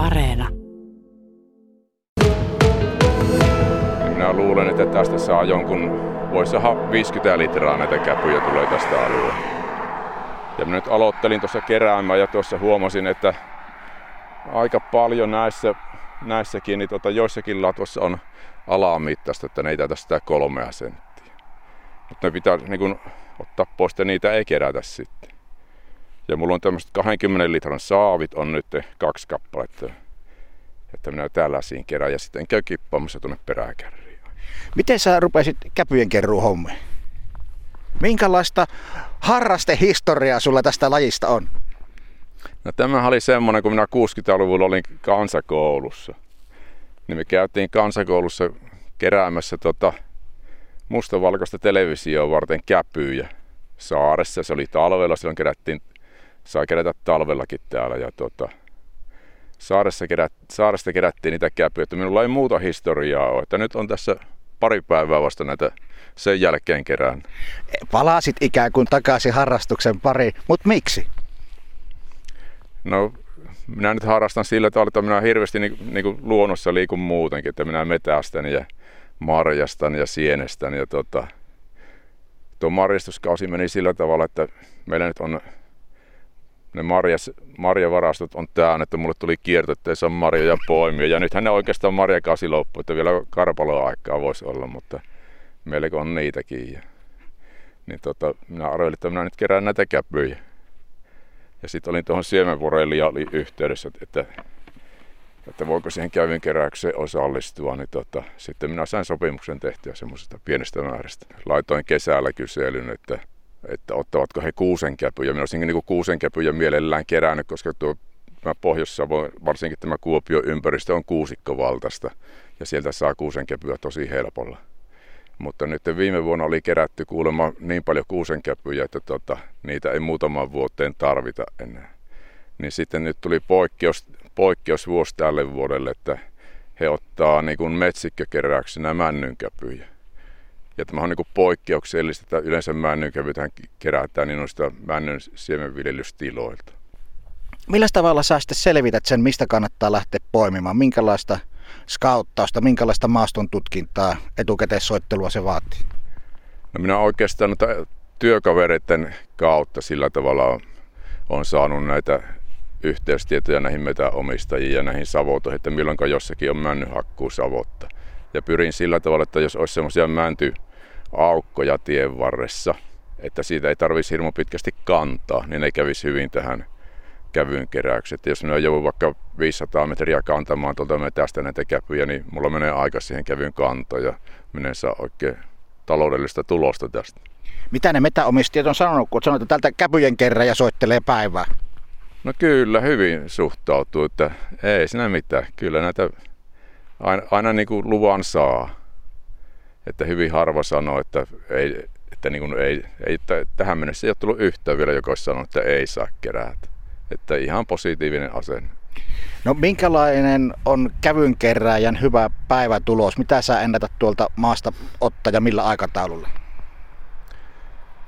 Areena. Minä luulen, että tästä saa jonkun, voisi saada 50 litraa näitä käpyjä tulee tästä alueelta. Ja minä nyt aloittelin tuossa keräämään ja tuossa huomasin, että aika paljon näissä, näissäkin, niin tota, joissakin latossa on alamittaista, että ne ei täytä sitä kolmea senttiä. Mutta ne pitää niin kun, ottaa pois, että niitä ei kerätä sitten. Ja mulla on tämmöiset 20 litran saavit on nyt kaksi kappaletta. Että minä täällä siinä kerään ja sitten käy kippaamassa tuonne peräkärriin. Miten sä rupesit käpyjen kerruu hommiin? Minkälaista harrastehistoriaa sulla tästä lajista on? No tämä oli semmoinen, kun minä 60-luvulla olin kansakoulussa. Niin me käytiin kansakoulussa keräämässä tota mustavalkoista televisioa varten käpyjä saaressa. Se oli talvella, silloin kerättiin, sai kerätä talvellakin täällä. Ja tota, saaressa kerät, saaresta kerättiin niitä käpyjä, että minulla ei muuta historiaa ole. Että nyt on tässä pari päivää vasta näitä sen jälkeen kerään. Palasit ikään kuin takaisin harrastuksen pariin, mutta miksi? No minä nyt harrastan sillä tavalla, että minä hirveästi niin, niin kuin luonnossa liikun muutenkin, että minä metästän ja marjastan ja sienestän. Ja tota, tuo marjastuskausi meni sillä tavalla, että meillä nyt on ne marjas, marjavarastot on täynnä, että mulle tuli kierto, että ei saa marjoja poimia. Ja nythän ne oikeastaan marjakausi loppu, että vielä karpaloa aikaa voisi olla, mutta meillä on niitäkin. Ja, niin tota, minä arvelin, että minä nyt kerään näitä käpyjä. Ja sitten olin tuohon oli yhteydessä, että, että voiko siihen kävyn keräykseen osallistua. Niin tota, sitten minä sain sopimuksen tehtyä semmoisesta pienestä määrästä. Laitoin kesällä kyselyn, että, että ottavatko he kuusenkäpyjä. Minä olisin niin kuusenkäpyjä mielellään kerännyt, koska tuo pohjois varsinkin tämä Kuopio ympäristö on kuusikkovaltaista ja sieltä saa kuusenkäpyä tosi helpolla. Mutta nyt viime vuonna oli kerätty kuulemma niin paljon kuusenkäpyjä, että tota, niitä ei muutaman vuoteen tarvita enää. Niin sitten nyt tuli poikkeus, poikkeusvuosi tälle vuodelle, että he ottaa niin kuin metsikkökeräyksenä männynkäpyjä. Ja tämä on niin poikkeuksellista, että yleensä männynkäpythän kerätään niin noista männyn siemenviljelystiloilta. Millä tavalla sä sitten selvität sen, mistä kannattaa lähteä poimimaan? Minkälaista skauttausta, minkälaista maaston tutkintaa, etukäteissoittelua se vaatii? No minä oikeastaan noita työkavereiden kautta sillä tavalla on, on saanut näitä yhteystietoja näihin metäomistajiin ja näihin savotoihin, että milloin jossakin on männyhakkuu savotta. Ja pyrin sillä tavalla, että jos olisi semmoisia mäntyaukkoja tien varressa, että siitä ei tarvitsisi hirmu pitkästi kantaa, niin ne kävisi hyvin tähän kävyn keräykset. Jos minä joudun vaikka 500 metriä kantamaan tuolta metästä näitä käpyjä, niin mulla menee aika siihen kävyn kantoon ja minä saa oikein taloudellista tulosta tästä. Mitä ne metäomistajat on sanonut, kun sanoo, että tältä käpyjen kerran ja soittelee päivää? No kyllä, hyvin suhtautuu, että ei siinä mitään. Kyllä näitä aina, aina niin kuin luvan saa. Että hyvin harva sanoo, että, ei, että niin kuin ei, ei, tähän mennessä ei ole tullut yhtään vielä, joka olisi sanonut, että ei saa kerätä. Että ihan positiivinen asenne. No minkälainen on kävyn kerääjän hyvä päivätulos? Mitä sä ennätät tuolta maasta ottaa ja millä aikataululla?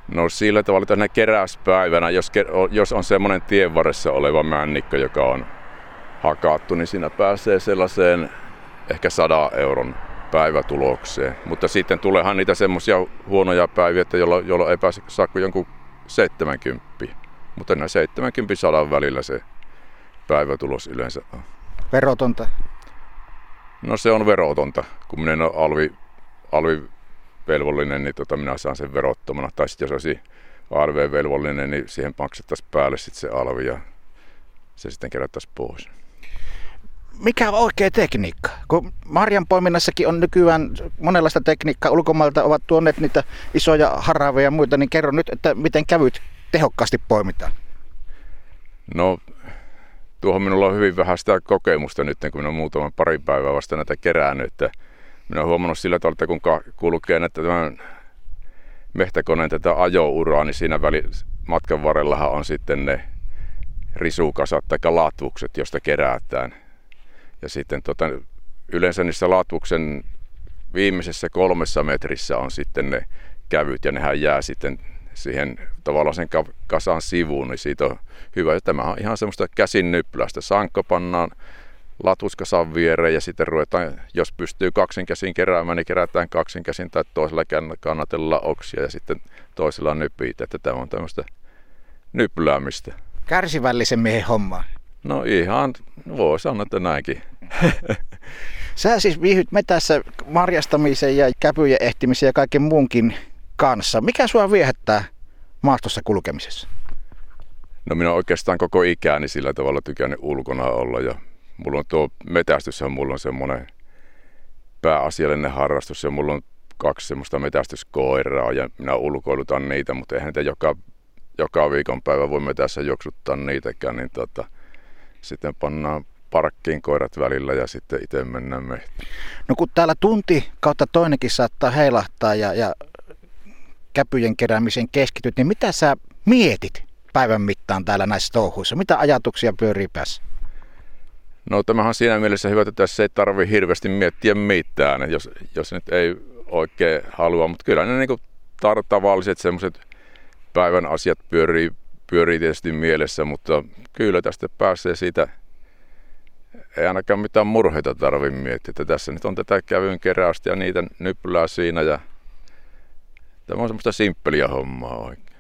No sillä tavalla tänne keräyspäivänä, jos, jos on semmoinen tien varressa oleva männikkö, joka on hakattu, niin siinä pääsee sellaiseen ehkä 100 euron päivätulokseen. Mutta sitten tuleehan niitä semmoisia huonoja päiviä, että jolloin, jolloin ei pääse saa kuin jonkun 70. Mutta näin 70 sadan välillä se päivätulos yleensä on. Verotonta? No se on verotonta. Kun minä en ole alvi, alvivelvollinen, niin tota minä saan sen verottomana. Tai sitten jos olisi ALV-velvollinen, niin siihen maksettaisiin päälle sitten se alvi ja se sitten kerättäisiin pois. Mikä on oikea tekniikka? Kun marjan poiminnassakin on nykyään monenlaista tekniikkaa, ulkomailta ovat tuoneet niitä isoja haraveja ja muita, niin kerro nyt, että miten kävyt tehokkaasti poimitaan? No tuohon minulla on hyvin vähän sitä kokemusta nyt, kun minä olen muutaman pari päivää vasta näitä kerännyt. Että minä olen huomannut sillä tavalla, että kun kulkee näitä tämän mehtäkoneen tätä ajouraa, niin siinä väli, matkan varrellahan on sitten ne risukasat tai latvukset, josta kerätään. Ja sitten tota, yleensä niissä latvuksen viimeisessä kolmessa metrissä on sitten ne kävyt ja nehän jää sitten siihen tavallaan sen kasan sivuun, niin siitä on hyvä. Ja tämä on ihan semmoista käsin nyppylästä. Sankko pannaan latuskasan viereen ja sitten ruvetaan, jos pystyy kaksin käsin keräämään, niin kerätään kaksin käsin tai toisella kannatella oksia ja sitten toisella nypiitä, että tämä on tämmöistä nypläämistä. Kärsivällisen miehen hommaa. No ihan, voi sanoa, että näinkin. Sä siis viihyt metässä marjastamisen ja käpyjen ehtimisen ja kaiken muunkin kanssa. Mikä sua viehättää maastossa kulkemisessa? No minä oikeastaan koko ikäni sillä tavalla tykännyt ulkona olla ja mulla on tuo metästys on mulla on semmoinen pääasiallinen harrastus ja mulla on kaksi semmoista metästyskoiraa ja minä ulkoilutan niitä, mutta eihän niitä joka, joka viikonpäivä voi metässä juoksuttaa niitäkään, niin tota, sitten pannaan parkkiin koirat välillä ja sitten itse mennään mehtiin. No kun täällä tunti kautta toinenkin saattaa heilahtaa ja, ja käpyjen keräämisen keskityt, niin mitä sä mietit päivän mittaan täällä näissä touhuissa? Mitä ajatuksia pyörii päässä? No tämähän on siinä mielessä hyvä, että tässä ei tarvitse hirveästi miettiä mitään, jos, jos nyt ei oikein halua, mutta kyllä ne niin tar- tavalliset semmoiset päivän asiat pyörii, pyörii tietysti mielessä, mutta kyllä tästä pääsee siitä, ei ainakaan mitään murheita tarvitse miettiä, että tässä nyt on tätä kävyn keräystä ja niitä nyppylää siinä ja tämä on semmoista simppeliä hommaa oikein.